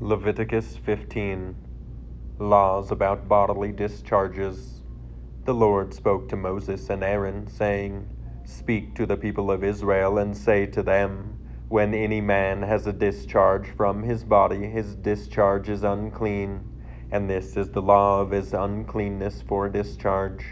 Leviticus 15 Laws about bodily discharges. The Lord spoke to Moses and Aaron, saying, Speak to the people of Israel and say to them, When any man has a discharge from his body, his discharge is unclean, and this is the law of his uncleanness for discharge.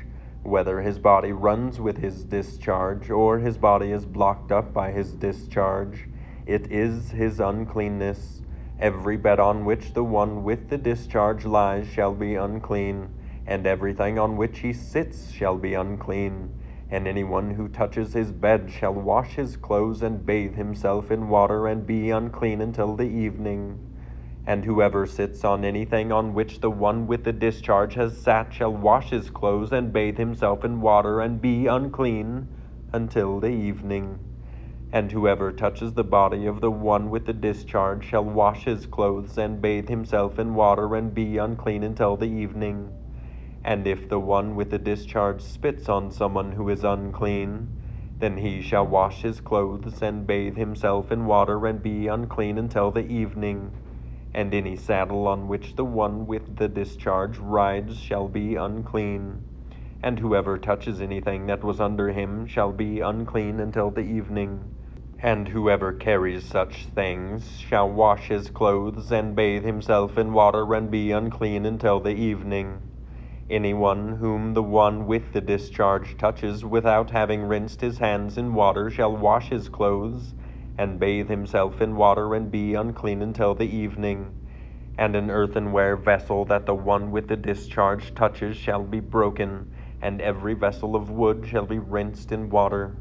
Whether his body runs with his discharge, or his body is blocked up by his discharge, it is his uncleanness Every bed on which the one with the discharge lies shall be unclean, and everything on which he sits shall be unclean. And anyone who touches his bed shall wash his clothes and bathe himself in water and be unclean until the evening. And whoever sits on anything on which the one with the discharge has sat shall wash his clothes and bathe himself in water and be unclean until the evening. And whoever touches the body of the one with the discharge shall wash his clothes and bathe himself in water and be unclean until the evening. And if the one with the discharge spits on someone who is unclean, then he shall wash his clothes and bathe himself in water and be unclean until the evening. And any saddle on which the one with the discharge rides shall be unclean. And whoever touches anything that was under him shall be unclean until the evening. And whoever carries such things shall wash his clothes and bathe himself in water and be unclean until the evening. Anyone whom the one with the discharge touches without having rinsed his hands in water shall wash his clothes and bathe himself in water and be unclean until the evening. And an earthenware vessel that the one with the discharge touches shall be broken, and every vessel of wood shall be rinsed in water.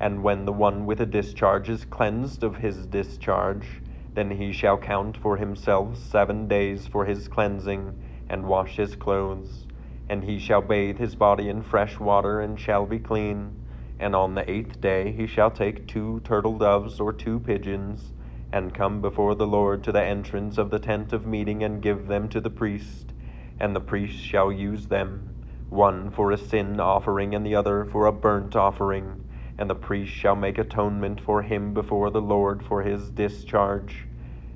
And when the one with a discharge is cleansed of his discharge, then he shall count for himself seven days for his cleansing, and wash his clothes. And he shall bathe his body in fresh water, and shall be clean. And on the eighth day he shall take two turtle doves or two pigeons, and come before the Lord to the entrance of the tent of meeting, and give them to the priest. And the priest shall use them, one for a sin offering, and the other for a burnt offering and the priest shall make atonement for him before the Lord for his discharge.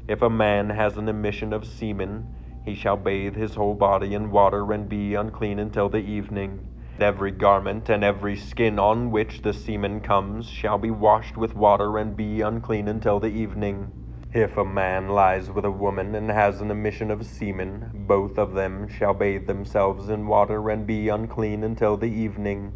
If a man has an emission of semen, he shall bathe his whole body in water and be unclean until the evening. Every garment and every skin on which the semen comes shall be washed with water and be unclean until the evening. If a man lies with a woman and has an emission of semen, both of them shall bathe themselves in water and be unclean until the evening.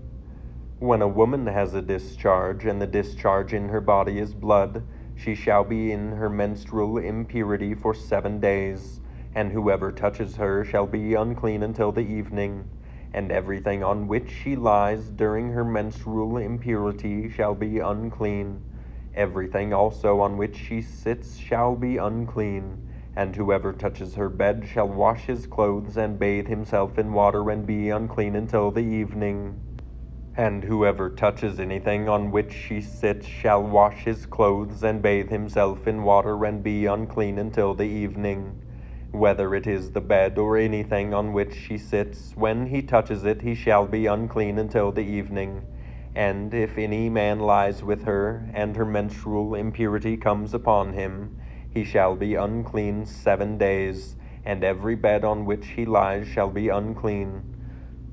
When a woman has a discharge, and the discharge in her body is blood, she shall be in her menstrual impurity for seven days, and whoever touches her shall be unclean until the evening. And everything on which she lies during her menstrual impurity shall be unclean. Everything also on which she sits shall be unclean. And whoever touches her bed shall wash his clothes and bathe himself in water and be unclean until the evening. And whoever touches anything on which she sits shall wash his clothes and bathe himself in water and be unclean until the evening. Whether it is the bed or anything on which she sits, when he touches it, he shall be unclean until the evening. And if any man lies with her, and her menstrual impurity comes upon him, he shall be unclean seven days, and every bed on which he lies shall be unclean.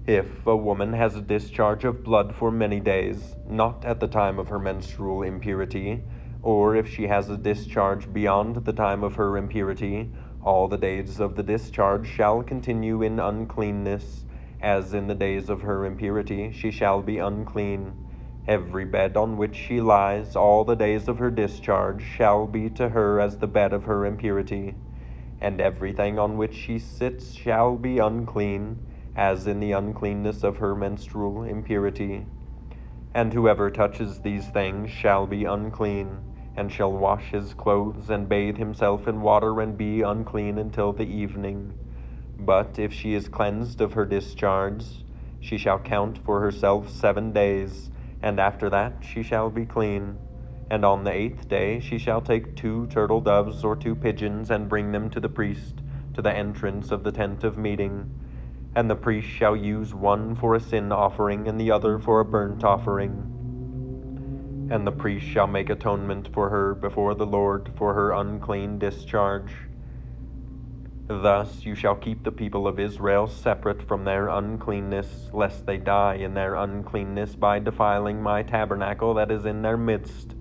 If a woman has a discharge of blood for many days, not at the time of her menstrual impurity, or if she has a discharge beyond the time of her impurity, all the days of the discharge shall continue in uncleanness, as in the days of her impurity she shall be unclean. Every bed on which she lies all the days of her discharge shall be to her as the bed of her impurity, and everything on which she sits shall be unclean as in the uncleanness of her menstrual impurity. And whoever touches these things shall be unclean, and shall wash his clothes and bathe himself in water and be unclean until the evening. But if she is cleansed of her discharge, she shall count for herself seven days, and after that she shall be clean. And on the eighth day she shall take two turtle doves or two pigeons and bring them to the priest, to the entrance of the tent of meeting and the priest shall use one for a sin offering and the other for a burnt offering. And the priest shall make atonement for her before the Lord for her unclean discharge. Thus you shall keep the people of Israel separate from their uncleanness, lest they die in their uncleanness by defiling my tabernacle that is in their midst.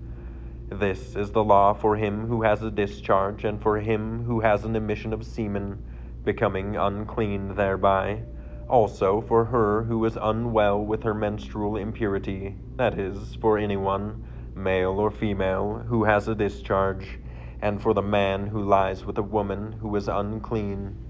This is the law for him who has a discharge, and for him who has an emission of semen, becoming unclean thereby. Also for her who is unwell with her menstrual impurity, that is, for anyone, male or female, who has a discharge and for the man who lies with a woman who is unclean.